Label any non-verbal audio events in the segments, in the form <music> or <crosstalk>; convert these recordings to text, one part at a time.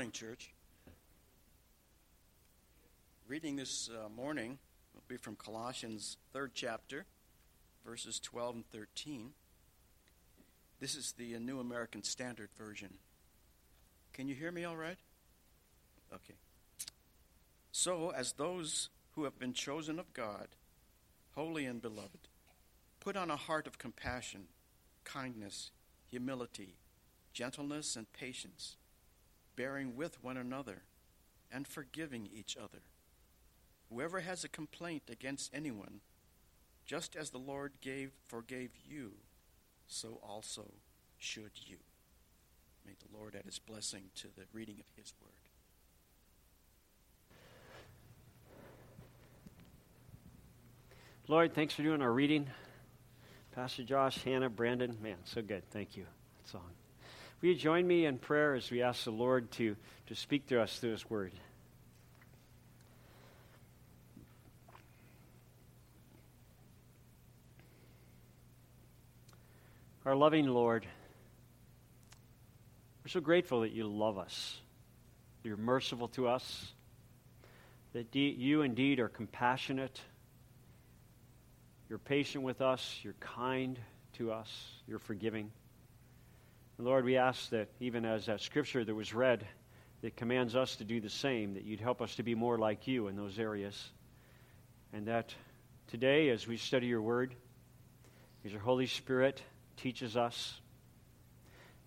morning, church. Reading this uh, morning will be from Colossians, third chapter, verses 12 and 13. This is the uh, New American Standard Version. Can you hear me all right? Okay. So, as those who have been chosen of God, holy and beloved, put on a heart of compassion, kindness, humility, gentleness, and patience bearing with one another, and forgiving each other. Whoever has a complaint against anyone, just as the Lord gave forgave you, so also should you. May the Lord add his blessing to the reading of his word. Lord, thanks for doing our reading. Pastor Josh, Hannah, Brandon, man, so good. Thank you. That song. Will you join me in prayer as we ask the Lord to, to speak to us through His Word? Our loving Lord, we're so grateful that you love us. You're merciful to us, that de- you indeed are compassionate. You're patient with us, you're kind to us, you're forgiving. Lord, we ask that even as that scripture that was read that commands us to do the same, that you'd help us to be more like you in those areas. And that today, as we study your word, as your Holy Spirit teaches us,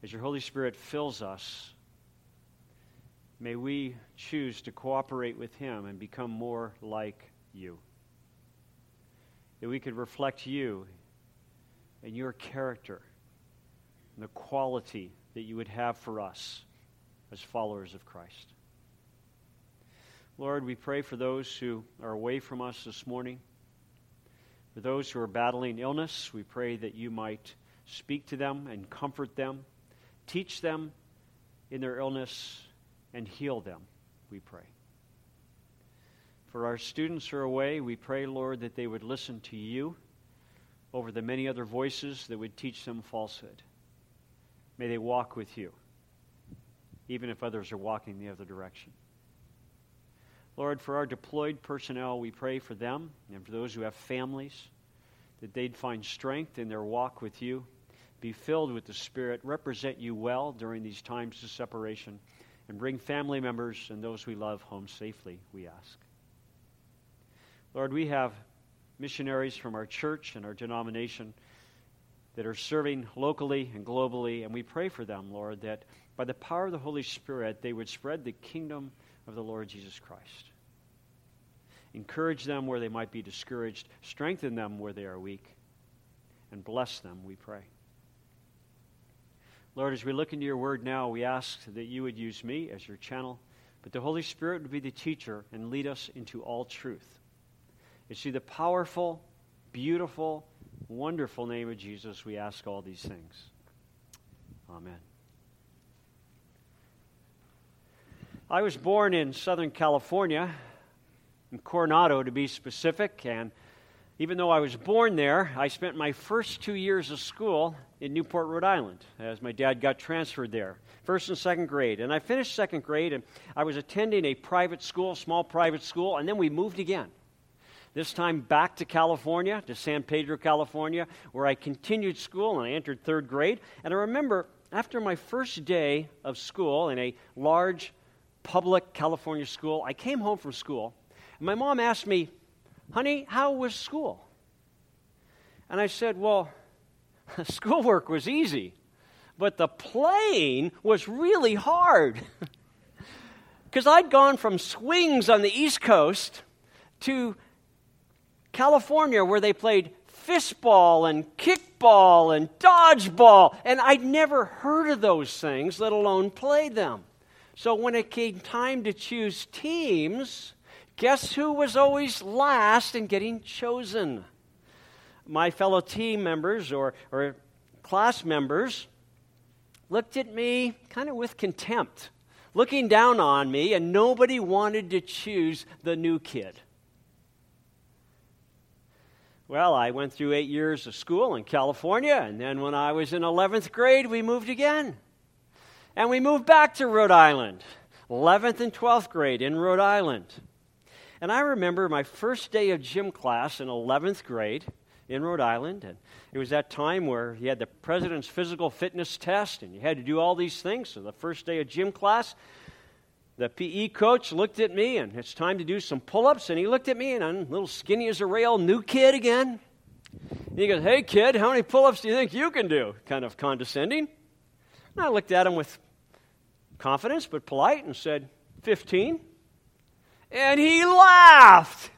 as your Holy Spirit fills us, may we choose to cooperate with him and become more like you. That we could reflect you and your character and the quality that you would have for us as followers of Christ. Lord, we pray for those who are away from us this morning. For those who are battling illness, we pray that you might speak to them and comfort them, teach them in their illness, and heal them, we pray. For our students who are away, we pray, Lord, that they would listen to you over the many other voices that would teach them falsehood. May they walk with you, even if others are walking the other direction. Lord, for our deployed personnel, we pray for them and for those who have families, that they'd find strength in their walk with you, be filled with the Spirit, represent you well during these times of separation, and bring family members and those we love home safely, we ask. Lord, we have missionaries from our church and our denomination that are serving locally and globally, and we pray for them, Lord, that by the power of the Holy Spirit, they would spread the kingdom of the Lord Jesus Christ. Encourage them where they might be discouraged, strengthen them where they are weak, and bless them, we pray. Lord, as we look into your word now, we ask that you would use me as your channel, but the Holy Spirit would be the teacher and lead us into all truth. It's through the powerful, beautiful, wonderful name of Jesus, we ask all these things. Amen. I was born in Southern California, in Coronado to be specific, and even though I was born there, I spent my first two years of school in Newport, Rhode Island, as my dad got transferred there, first and second grade. And I finished second grade, and I was attending a private school, small private school, and then we moved again. This time back to California, to San Pedro, California, where I continued school and I entered third grade. And I remember after my first day of school in a large public California school, I came home from school. And my mom asked me, Honey, how was school? And I said, Well, <laughs> schoolwork was easy, but the playing was really hard. <laughs> Because I'd gone from swings on the East Coast to California where they played fistball and kickball and dodgeball, and I'd never heard of those things, let alone played them. So when it came time to choose teams, guess who was always last in getting chosen? My fellow team members or, or class members looked at me kind of with contempt, looking down on me, and nobody wanted to choose the new kid. Well, I went through eight years of school in California, and then when I was in 11th grade, we moved again. And we moved back to Rhode Island. 11th and 12th grade in Rhode Island. And I remember my first day of gym class in 11th grade in Rhode Island. And it was that time where you had the president's physical fitness test and you had to do all these things. So the first day of gym class, the PE coach looked at me and it's time to do some pull ups. And he looked at me and I'm a little skinny as a rail, new kid again. And he goes, Hey, kid, how many pull ups do you think you can do? Kind of condescending. And I looked at him with confidence but polite and said, 15. And he laughed.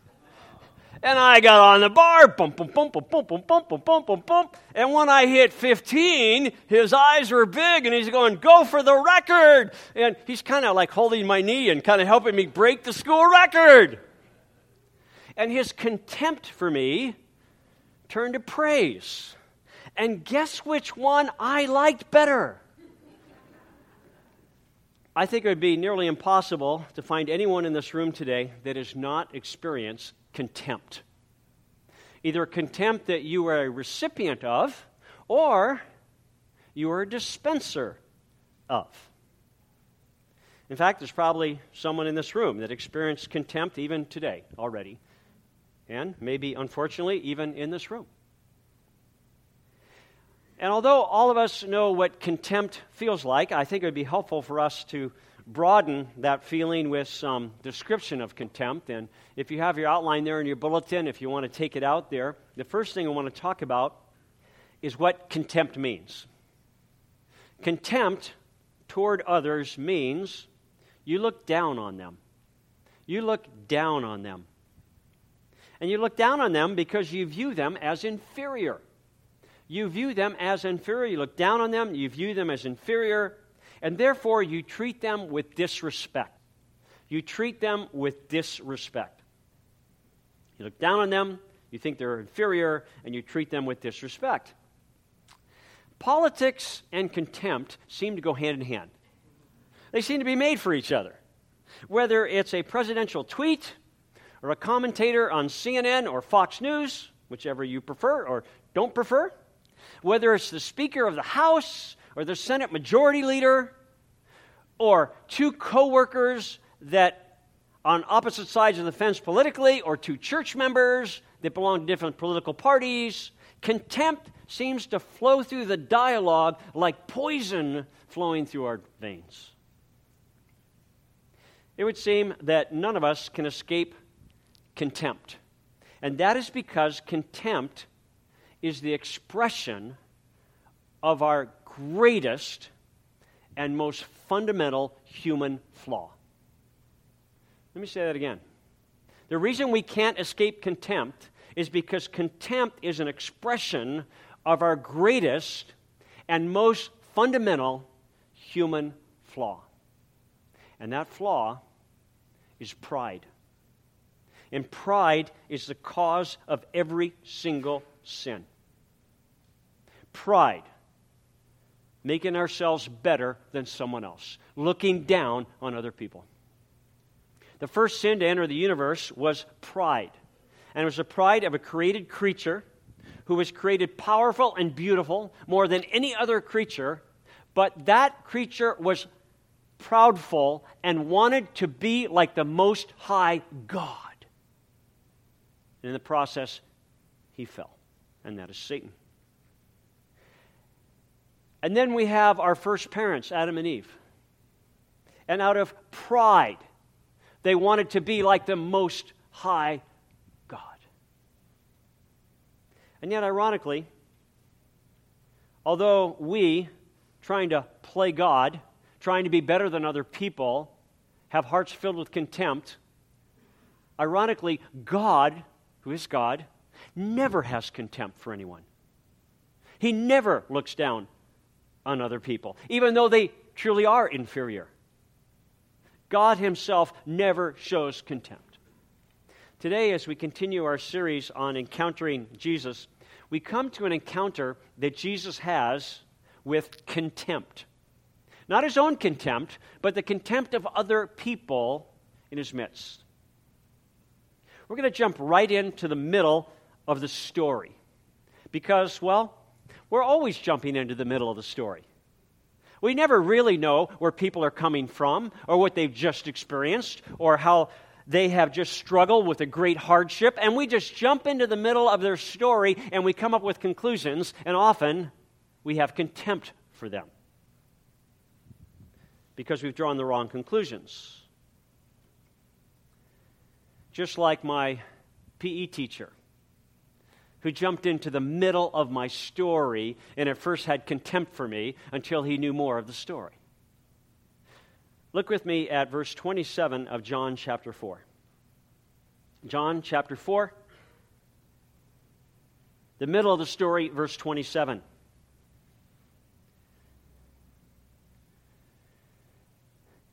And I got on the bar, bump, bump, bump, bump, bump, bump, bump, bump, bump, bump. And when I hit 15, his eyes were big and he's going, go for the record. And he's kind of like holding my knee and kind of helping me break the school record. And his contempt for me turned to praise. And guess which one I liked better? I think it would be nearly impossible to find anyone in this room today that has not experienced contempt. Either contempt that you are a recipient of, or you are a dispenser of. In fact, there's probably someone in this room that experienced contempt even today already, and maybe, unfortunately, even in this room. And although all of us know what contempt feels like, I think it would be helpful for us to broaden that feeling with some description of contempt. And if you have your outline there in your bulletin, if you want to take it out there, the first thing I want to talk about is what contempt means. Contempt toward others means you look down on them. You look down on them. And you look down on them because you view them as inferior. You view them as inferior. You look down on them. You view them as inferior and therefore you treat them with disrespect. You treat them with disrespect. You look down on them, you think they're inferior, and you treat them with disrespect. Politics and contempt seem to go hand in hand. They seem to be made for each other. Whether it's a presidential tweet or a commentator on CNN or Fox News, whichever you prefer or don't prefer, whether it's the Speaker of the House or the Senate Majority Leader, or two coworkers that on opposite sides of the fence politically, or two church members that belong to different political parties. Contempt seems to flow through the dialogue like poison flowing through our veins. It would seem that none of us can escape contempt. And that is because contempt is the expression of our greatest and most fundamental human flaw. Let me say that again. The reason we can't escape contempt is because contempt is an expression of our greatest and most fundamental human flaw. And that flaw is pride. And pride is the cause of every single sin. Pride making ourselves better than someone else, looking down on other people. The first sin to enter the universe was pride. And it was the pride of a created creature who was created powerful and beautiful more than any other creature, but that creature was proudful and wanted to be like the Most High God. And in the process, he fell, and that is Satan. And then we have our first parents, Adam and Eve. And out of pride, they wanted to be like the Most High God. And yet, ironically, although we, trying to play God, trying to be better than other people, have hearts filled with contempt, ironically, God, who is God, never has contempt for anyone. He never looks down on other people, even though they truly are inferior. God Himself never shows contempt. Today, as we continue our series on encountering Jesus, we come to an encounter that Jesus has with contempt. Not his own contempt, but the contempt of other people in his midst. We're going to jump right into the middle of the story because, well, we're always jumping into the middle of the story. We never really know where people are coming from or what they've just experienced or how they have just struggled with a great hardship. And we just jump into the middle of their story and we come up with conclusions, and often we have contempt for them because we've drawn the wrong conclusions. Just like my PE teacher who jumped into the middle of my story and at first had contempt for me until he knew more of the story. Look with me at verse 27 of John chapter 4. John chapter 4, the middle of the story, verse 27.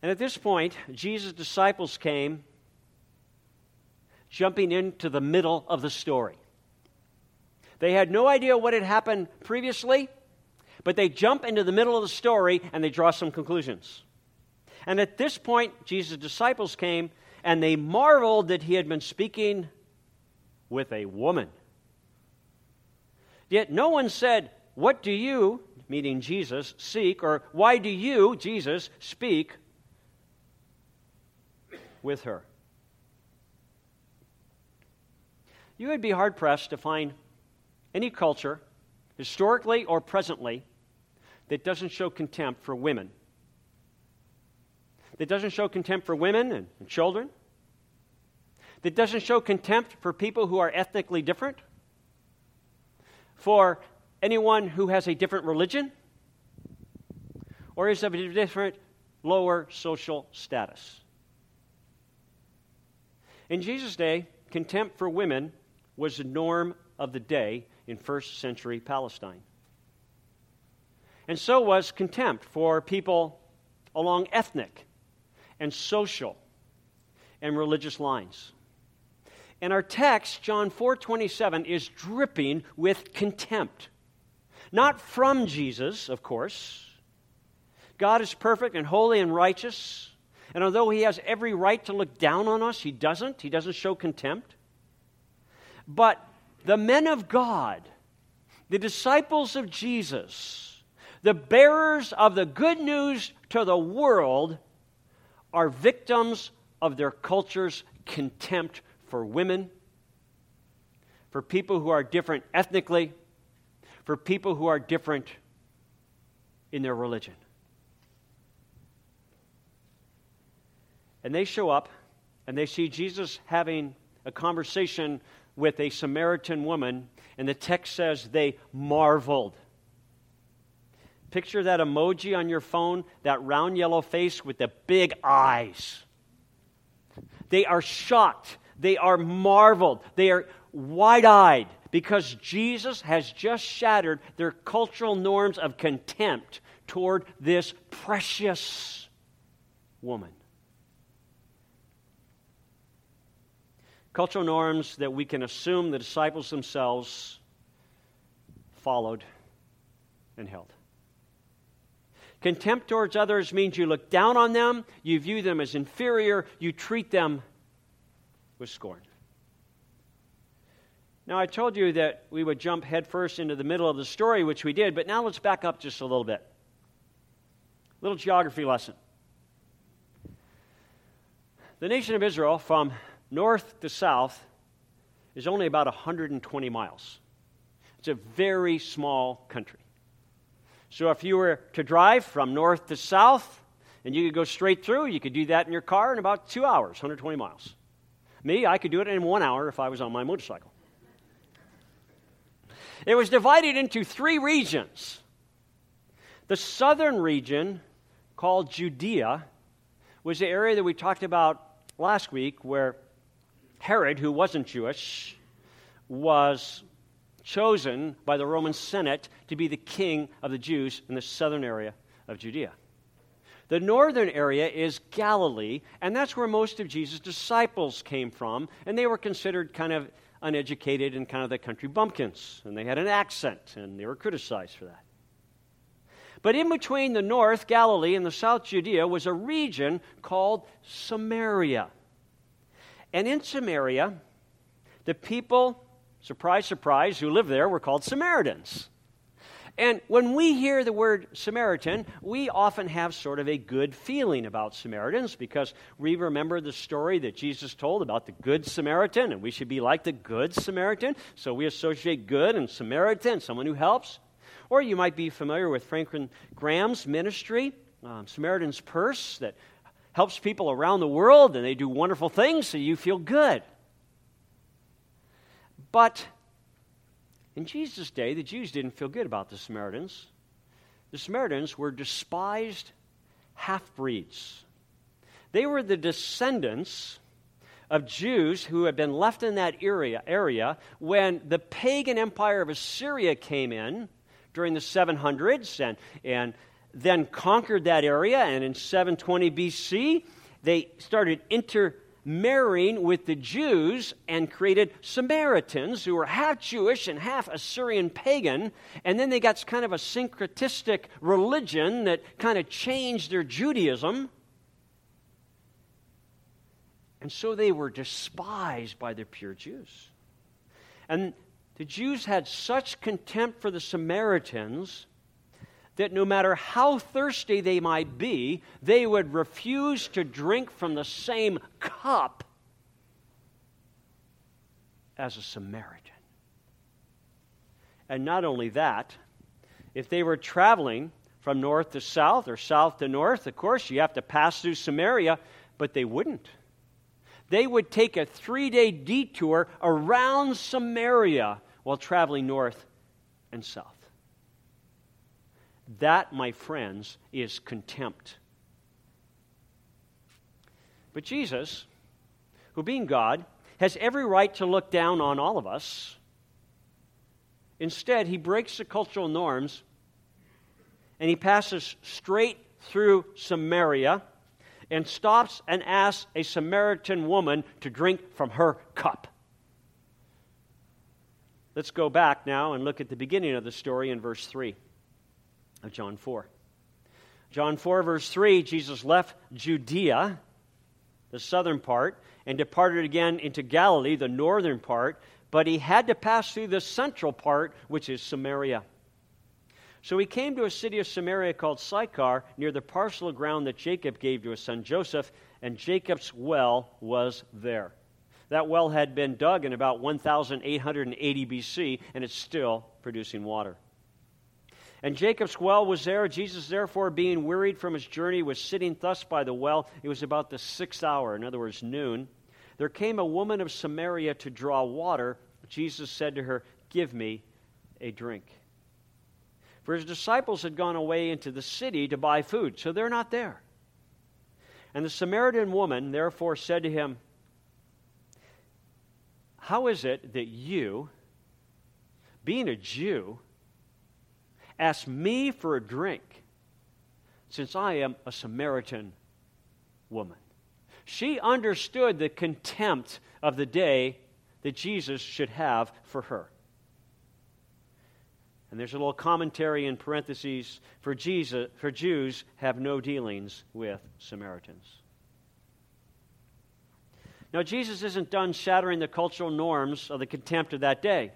And at this point, Jesus' disciples came jumping into the middle of the story. They had no idea what had happened previously, but they jump into the middle of the story and they draw some conclusions. And at this point, Jesus' disciples came and they marveled that he had been speaking with a woman. Yet no one said, What do you, meaning Jesus, seek, or why do you, Jesus, speak with her? You would be hard pressed to find any culture, historically or presently, that doesn't show contempt for women, that doesn't show contempt for women and, and children, that doesn't show contempt for people who are ethnically different, for anyone who has a different religion, or is of a different lower social status. In Jesus' day, contempt for women was the norm of the day in first century Palestine. And so was contempt for people along ethnic and social and religious lines. And our text, John 4:27, is dripping with contempt. Not from Jesus, of course. God is perfect and holy and righteous. And although he has every right to look down on us, he doesn't. He doesn't show contempt. But the men of God, the disciples of Jesus, the bearers of the good news to the world, are victims of their culture's contempt for women, for people who are different ethnically, for people who are different in their religion. And they show up and they see Jesus having a conversation with a Samaritan woman, and the text says they marveled. Picture that emoji on your phone, that round yellow face with the big eyes. They are shocked. They are marveled. They are wide eyed because Jesus has just shattered their cultural norms of contempt toward this precious woman. Cultural norms that we can assume the disciples themselves followed and held. Contempt towards others means you look down on them, you view them as inferior, you treat them with scorn. Now, I told you that we would jump headfirst into the middle of the story, which we did, but now let's back up just a little bit. Little geography lesson. The nation of Israel, from north to south is only about 120 miles. It's a very small country. So if you were to drive from north to south and you could go straight through, you could do that in your car in about two hours, 120 miles. Me, I could do it in one hour if I was on my motorcycle. It was divided into three regions. The southern region, called Judea, was the area that we talked about last week where Herod, who wasn't Jewish, was chosen by the Roman Senate to be the king of the Jews in the southern area of Judea. The northern area is Galilee, and that's where most of Jesus' disciples came from, and they were considered kind of uneducated and kind of the country bumpkins, and they had an accent, and they were criticized for that. But in between the north, Galilee, and the south, Judea, was a region called Samaria. And in Samaria, the people, surprise, surprise, who lived there were called Samaritans. And when we hear the word Samaritan, we often have sort of a good feeling about Samaritans because we remember the story that Jesus told about the Good Samaritan, and we should be like the Good Samaritan. So we associate good and Samaritan, someone who helps. Or you might be familiar with Franklin Graham's ministry, um, Samaritan's Purse, that helps people around the world and they do wonderful things so you feel good. But in Jesus' day, the Jews didn't feel good about the Samaritans. The Samaritans were despised half breeds. They were the descendants of Jews who had been left in that area, area when the pagan empire of Assyria came in during the 700s and, and then conquered that area. And in 720 BC, they started intermarrying with the Jews and created Samaritans who were half Jewish and half Assyrian pagan. And then they got kind of a syncretistic religion that kind of changed their Judaism. And so they were despised by the pure Jews. And the Jews had such contempt for the Samaritans that no matter how thirsty they might be, they would refuse to drink from the same cup as a Samaritan. And not only that, if they were traveling from north to south or south to north, of course, you have to pass through Samaria, but they wouldn't. They would take a three day detour around Samaria while traveling north and south. That, my friends, is contempt. But Jesus, who being God, has every right to look down on all of us. Instead, he breaks the cultural norms and he passes straight through Samaria and stops and asks a Samaritan woman to drink from her cup. Let's go back now and look at the beginning of the story in verse 3 of John 4. John 4, verse 3 Jesus left Judea, the southern part, and departed again into Galilee, the northern part, but he had to pass through the central part, which is Samaria. So he came to a city of Samaria called Sychar, near the parcel of ground that Jacob gave to his son Joseph, and Jacob's well was there. That well had been dug in about 1880 BC, and it's still producing water. And Jacob's well was there. Jesus, therefore, being wearied from his journey, was sitting thus by the well. It was about the sixth hour, in other words, noon. There came a woman of Samaria to draw water. Jesus said to her, Give me a drink. For his disciples had gone away into the city to buy food, so they're not there. And the Samaritan woman therefore said to him, How is it that you, being a Jew, Ask me for a drink, since I am a Samaritan woman. She understood the contempt of the day that Jesus should have for her. And there's a little commentary in parentheses for Jesus for Jews have no dealings with Samaritans. Now Jesus isn't done shattering the cultural norms of the contempt of that day.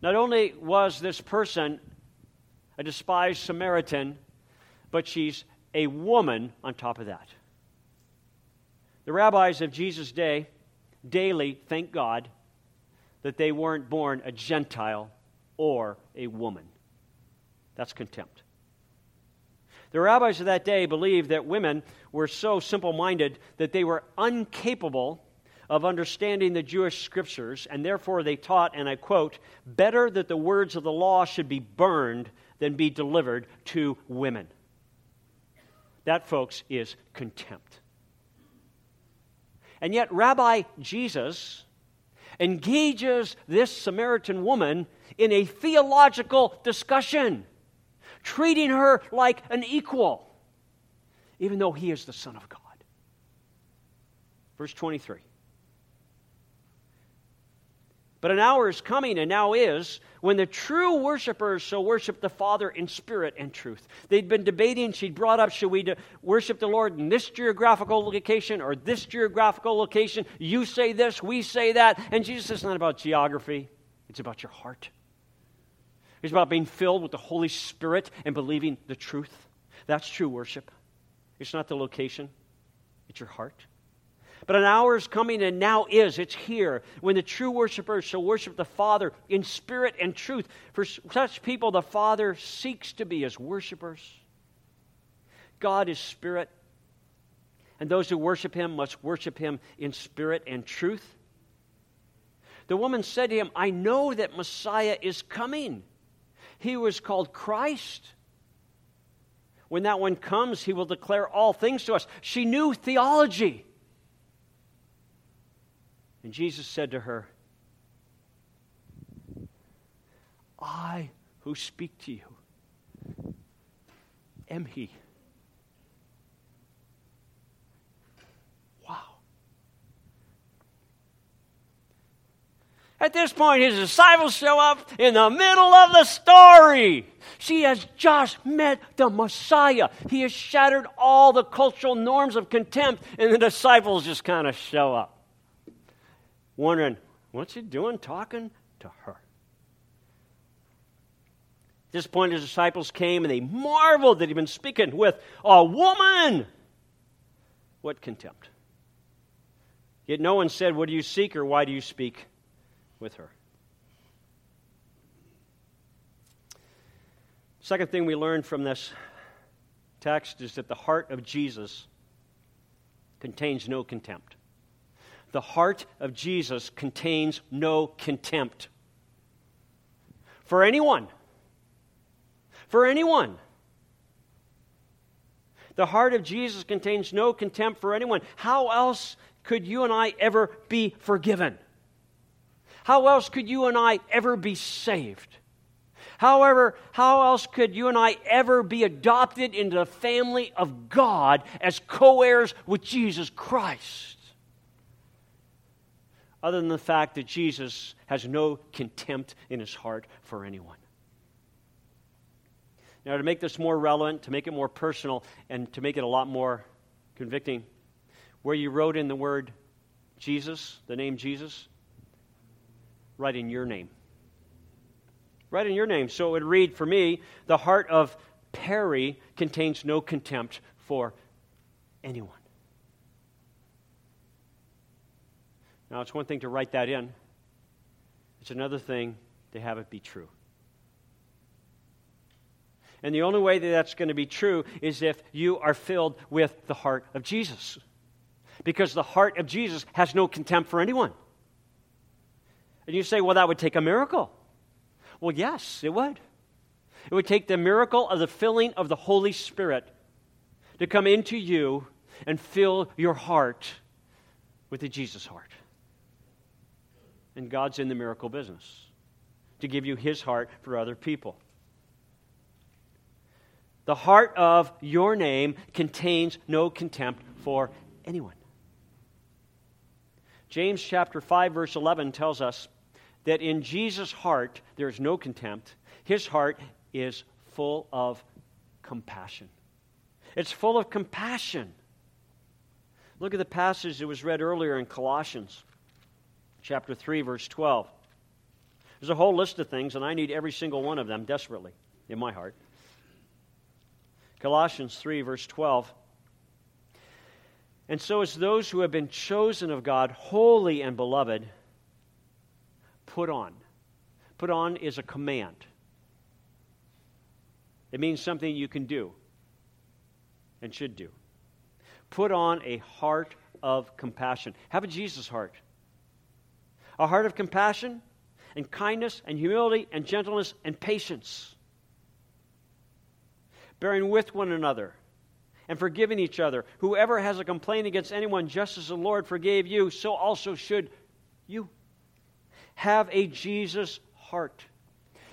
Not only was this person a despised Samaritan, but she's a woman on top of that. The rabbis of Jesus' day daily thank God that they weren't born a Gentile or a woman. That's contempt. The rabbis of that day believed that women were so simple minded that they were incapable of understanding the Jewish scriptures, and therefore they taught, and I quote, better that the words of the law should be burned than be delivered to women. That, folks, is contempt. And yet, Rabbi Jesus engages this Samaritan woman in a theological discussion, treating her like an equal, even though he is the Son of God. Verse 23 but an hour is coming, and now is, when the true worshipers shall worship the Father in spirit and truth. They'd been debating, she'd brought up, should we worship the Lord in this geographical location or this geographical location? You say this, we say that. And Jesus, it's not about geography, it's about your heart. It's about being filled with the Holy Spirit and believing the truth. That's true worship. It's not the location, it's your heart. But an hour is coming and now is. It's here when the true worshipers shall worship the Father in spirit and truth. For such people, the Father seeks to be as worshipers. God is spirit, and those who worship him must worship him in spirit and truth. The woman said to him, I know that Messiah is coming. He was called Christ. When that one comes, he will declare all things to us. She knew theology. And Jesus said to her, I who speak to you am He. Wow. At this point, his disciples show up in the middle of the story. She has just met the Messiah. He has shattered all the cultural norms of contempt, and the disciples just kind of show up wondering, what's he doing talking to her? At this point, his disciples came and they marveled that he'd been speaking with a woman. What contempt. Yet no one said, What do you seek or why do you speak with her? Second thing we learned from this text is that the heart of Jesus contains no contempt the heart of Jesus contains no contempt for anyone. For anyone. The heart of Jesus contains no contempt for anyone. How else could you and I ever be forgiven? How else could you and I ever be saved? However, how else could you and I ever be adopted into the family of God as co heirs with Jesus Christ? Other than the fact that Jesus has no contempt in his heart for anyone. Now, to make this more relevant, to make it more personal, and to make it a lot more convicting, where you wrote in the word Jesus, the name Jesus, write in your name. Write in your name. So it would read for me, the heart of Perry contains no contempt for anyone. Now, it's one thing to write that in, it's another thing to have it be true. And the only way that that's going to be true is if you are filled with the heart of Jesus. Because the heart of Jesus has no contempt for anyone. And you say, well, that would take a miracle. Well, yes, it would. It would take the miracle of the filling of the Holy Spirit to come into you and fill your heart with the Jesus heart. And God's in the miracle business to give you his heart for other people. The heart of your name contains no contempt for anyone. James chapter 5 verse 11 tells us that in Jesus' heart there is no contempt. His heart is full of compassion. It's full of compassion. Look at the passage that was read earlier in Colossians chapter 3, verse 12. There's a whole list of things, and I need every single one of them desperately in my heart. Colossians 3, verse 12. And so, as those who have been chosen of God, holy and beloved, put on. Put on is a command, it means something you can do and should do. Put on a heart of compassion. Have a Jesus heart a heart of compassion and kindness and humility and gentleness and patience, bearing with one another and forgiving each other. Whoever has a complaint against anyone, just as the Lord forgave you, so also should you. Have a Jesus heart.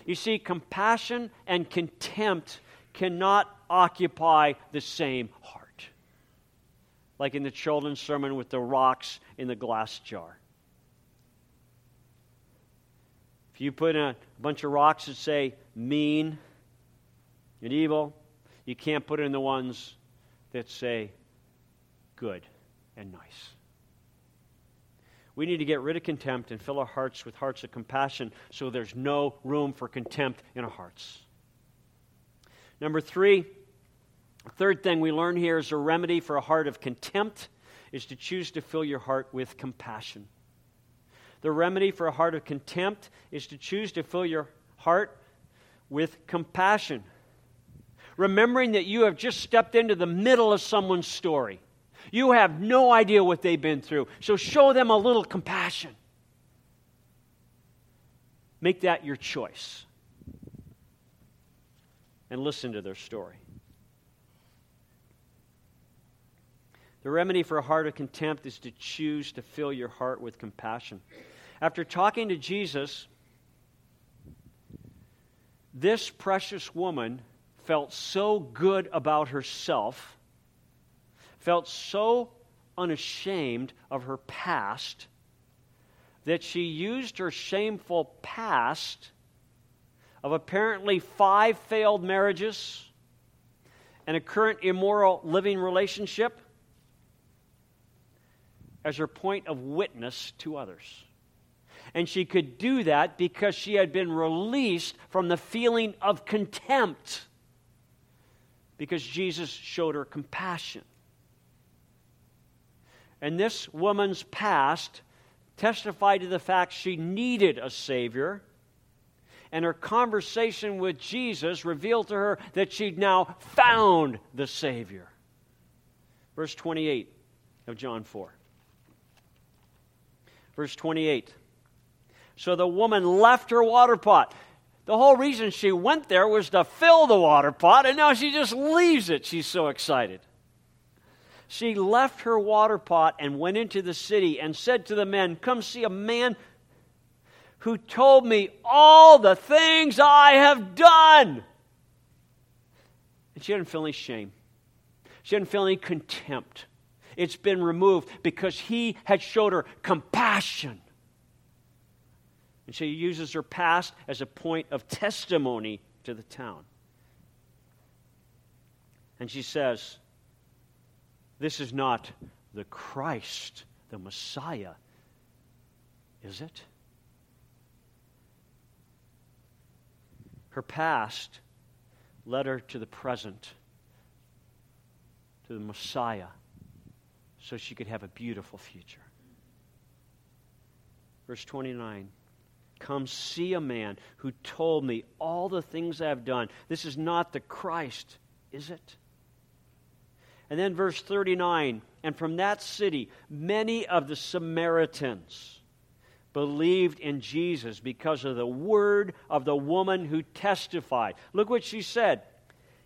You see, compassion and contempt cannot occupy the same heart. Like in the children's sermon with the rocks in the glass jar. If you put in a bunch of rocks that say mean and evil, you can't put in the ones that say good and nice. We need to get rid of contempt and fill our hearts with hearts of compassion so there's no room for contempt in our hearts. Number three, third thing we learn here is a remedy for a heart of contempt is to choose to fill your heart with compassion. The remedy for a heart of contempt is to choose to fill your heart with compassion. Remembering that you have just stepped into the middle of someone's story. You have no idea what they've been through. So show them a little compassion. Make that your choice. And listen to their story. The remedy for a heart of contempt is to choose to fill your heart with compassion. After talking to Jesus, this precious woman felt so good about herself, felt so unashamed of her past, that she used her shameful past of apparently five failed marriages and a current immoral living relationship as her point of witness to others. And she could do that because she had been released from the feeling of contempt because Jesus showed her compassion. And this woman's past testified to the fact she needed a Savior. And her conversation with Jesus revealed to her that she'd now found the Savior. Verse 28 of John 4. Verse 28. So the woman left her water pot. The whole reason she went there was to fill the water pot, and now she just leaves it. She's so excited. She left her water pot and went into the city and said to the men, Come see a man who told me all the things I have done. And she didn't feel any shame, she didn't feel any contempt. It's been removed because he had showed her compassion. And she uses her past as a point of testimony to the town. And she says, This is not the Christ, the Messiah, is it? Her past led her to the present, to the Messiah, so she could have a beautiful future. Verse 29 Come see a man who told me all the things I have done. This is not the Christ, is it? And then verse 39 And from that city, many of the Samaritans believed in Jesus because of the word of the woman who testified. Look what she said.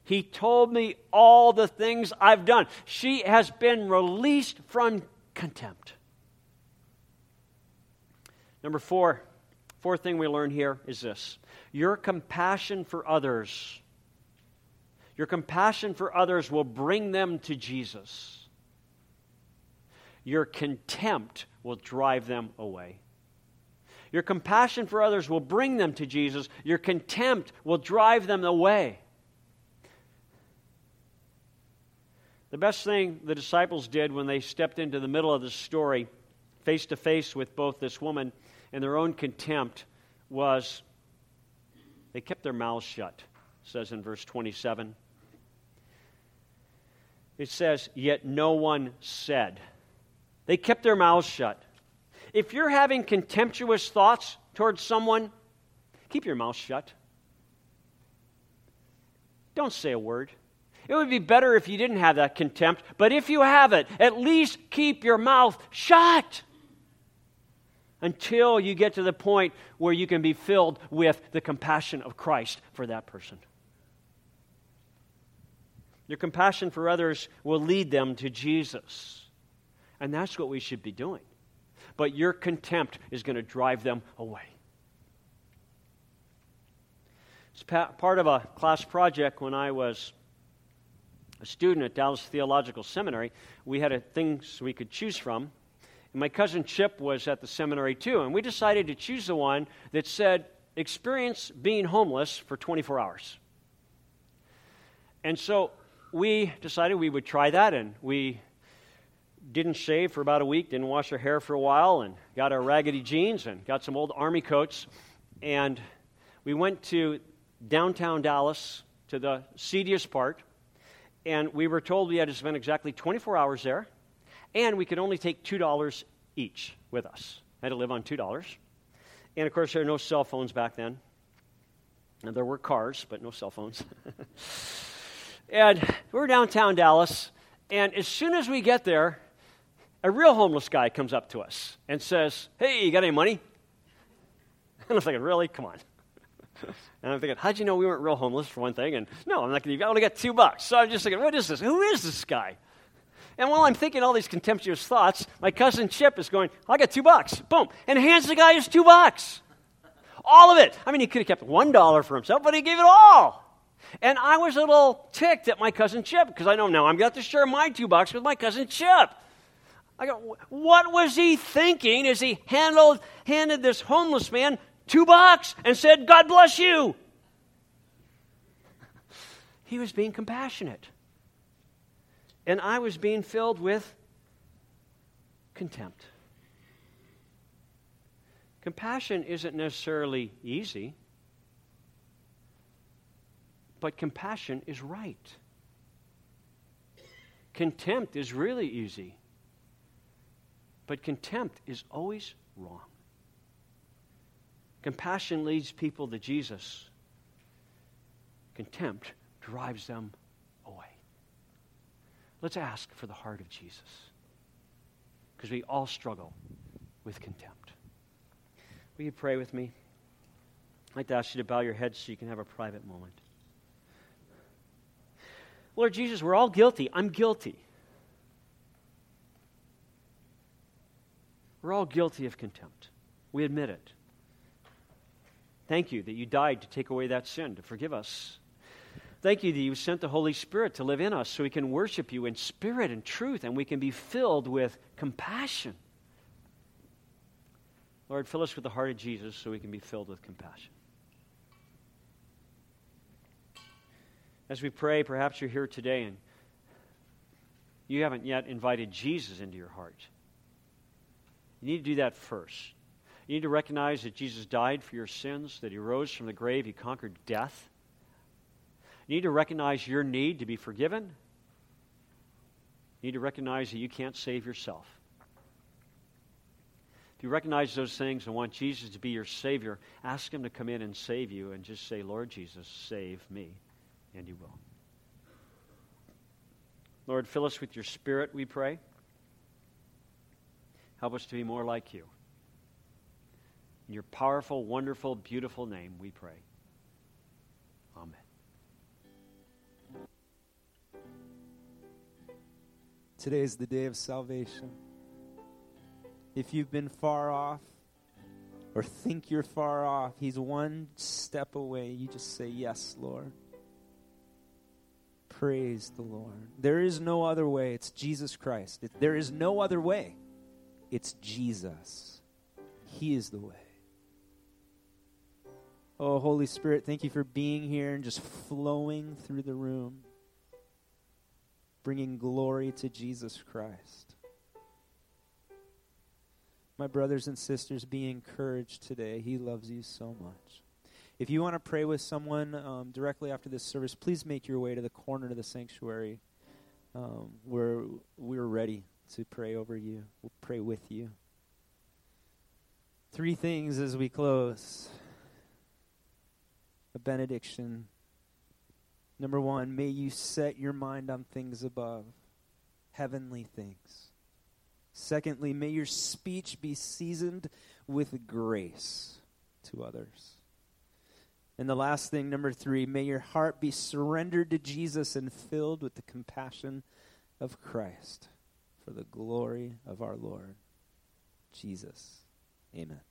He told me all the things I've done. She has been released from contempt. Number four, Fourth thing we learn here is this your compassion for others. Your compassion for others will bring them to Jesus. Your contempt will drive them away. Your compassion for others will bring them to Jesus. Your contempt will drive them away. The best thing the disciples did when they stepped into the middle of the story, face to face with both this woman and their own contempt was they kept their mouths shut, says in verse 27. It says, Yet no one said. They kept their mouths shut. If you're having contemptuous thoughts towards someone, keep your mouth shut. Don't say a word. It would be better if you didn't have that contempt, but if you have it, at least keep your mouth shut until you get to the point where you can be filled with the compassion of Christ for that person. Your compassion for others will lead them to Jesus. And that's what we should be doing. But your contempt is going to drive them away. It's part of a class project when I was a student at Dallas Theological Seminary. We had things we could choose from. And my cousin Chip was at the seminary too, and we decided to choose the one that said, experience being homeless for 24 hours. And so we decided we would try that, and we didn't shave for about a week, didn't wash our hair for a while, and got our raggedy jeans and got some old army coats. And we went to downtown Dallas to the seediest part. And we were told we had to spend exactly 24 hours there. And we could only take $2 each with us. I had to live on $2. And of course, there were no cell phones back then. And there were cars, but no cell phones. <laughs> and we we're downtown Dallas. And as soon as we get there, a real homeless guy comes up to us and says, Hey, you got any money? <laughs> And I'm thinking, Really? Come on. <laughs> And I'm thinking, how'd you know we weren't real homeless, for one thing? And no, I'm not going to, I only got two bucks. So I'm just thinking, what is this? Who is this guy? And while I'm thinking all these contemptuous thoughts, my cousin Chip is going, I got two bucks. Boom. And hands the guy his two bucks. All of it. I mean, he could have kept one dollar for himself, but he gave it all. And I was a little ticked at my cousin Chip because I know now I'm going to to share my two bucks with my cousin Chip. I go, what was he thinking as he handled, handed this homeless man two bucks and said, God bless you? He was being compassionate. And I was being filled with contempt. Compassion isn't necessarily easy, but compassion is right. Contempt is really easy. But contempt is always wrong. Compassion leads people to Jesus. Contempt drives them. Let's ask for the heart of Jesus. Because we all struggle with contempt. Will you pray with me? I'd like to ask you to bow your head so you can have a private moment. Lord Jesus, we're all guilty. I'm guilty. We're all guilty of contempt. We admit it. Thank you that you died to take away that sin, to forgive us. Thank you that you sent the Holy Spirit to live in us so we can worship you in spirit and truth and we can be filled with compassion. Lord, fill us with the heart of Jesus so we can be filled with compassion. As we pray, perhaps you're here today and you haven't yet invited Jesus into your heart. You need to do that first. You need to recognize that Jesus died for your sins, that he rose from the grave, he conquered death. You need to recognize your need to be forgiven. You need to recognize that you can't save yourself. If you recognize those things and want Jesus to be your Savior, ask Him to come in and save you and just say, Lord Jesus, save me. And He will. Lord, fill us with your Spirit, we pray. Help us to be more like you. In your powerful, wonderful, beautiful name, we pray. Today is the day of salvation. If you've been far off or think you're far off, He's one step away. You just say, Yes, Lord. Praise the Lord. There is no other way. It's Jesus Christ. There is no other way. It's Jesus. He is the way. Oh, Holy Spirit, thank you for being here and just flowing through the room, bringing glory to Jesus Christ. My brothers and sisters, be encouraged today. He loves you so much. If you want to pray with someone um, directly after this service, please make your way to the corner of the sanctuary um, where we're ready to pray over you. We'll pray with you. Three things as we close a benediction. Number one, may you set your mind on things above, heavenly things. Secondly, may your speech be seasoned with grace to others. And the last thing, number three, may your heart be surrendered to Jesus and filled with the compassion of Christ for the glory of our Lord Jesus. Amen.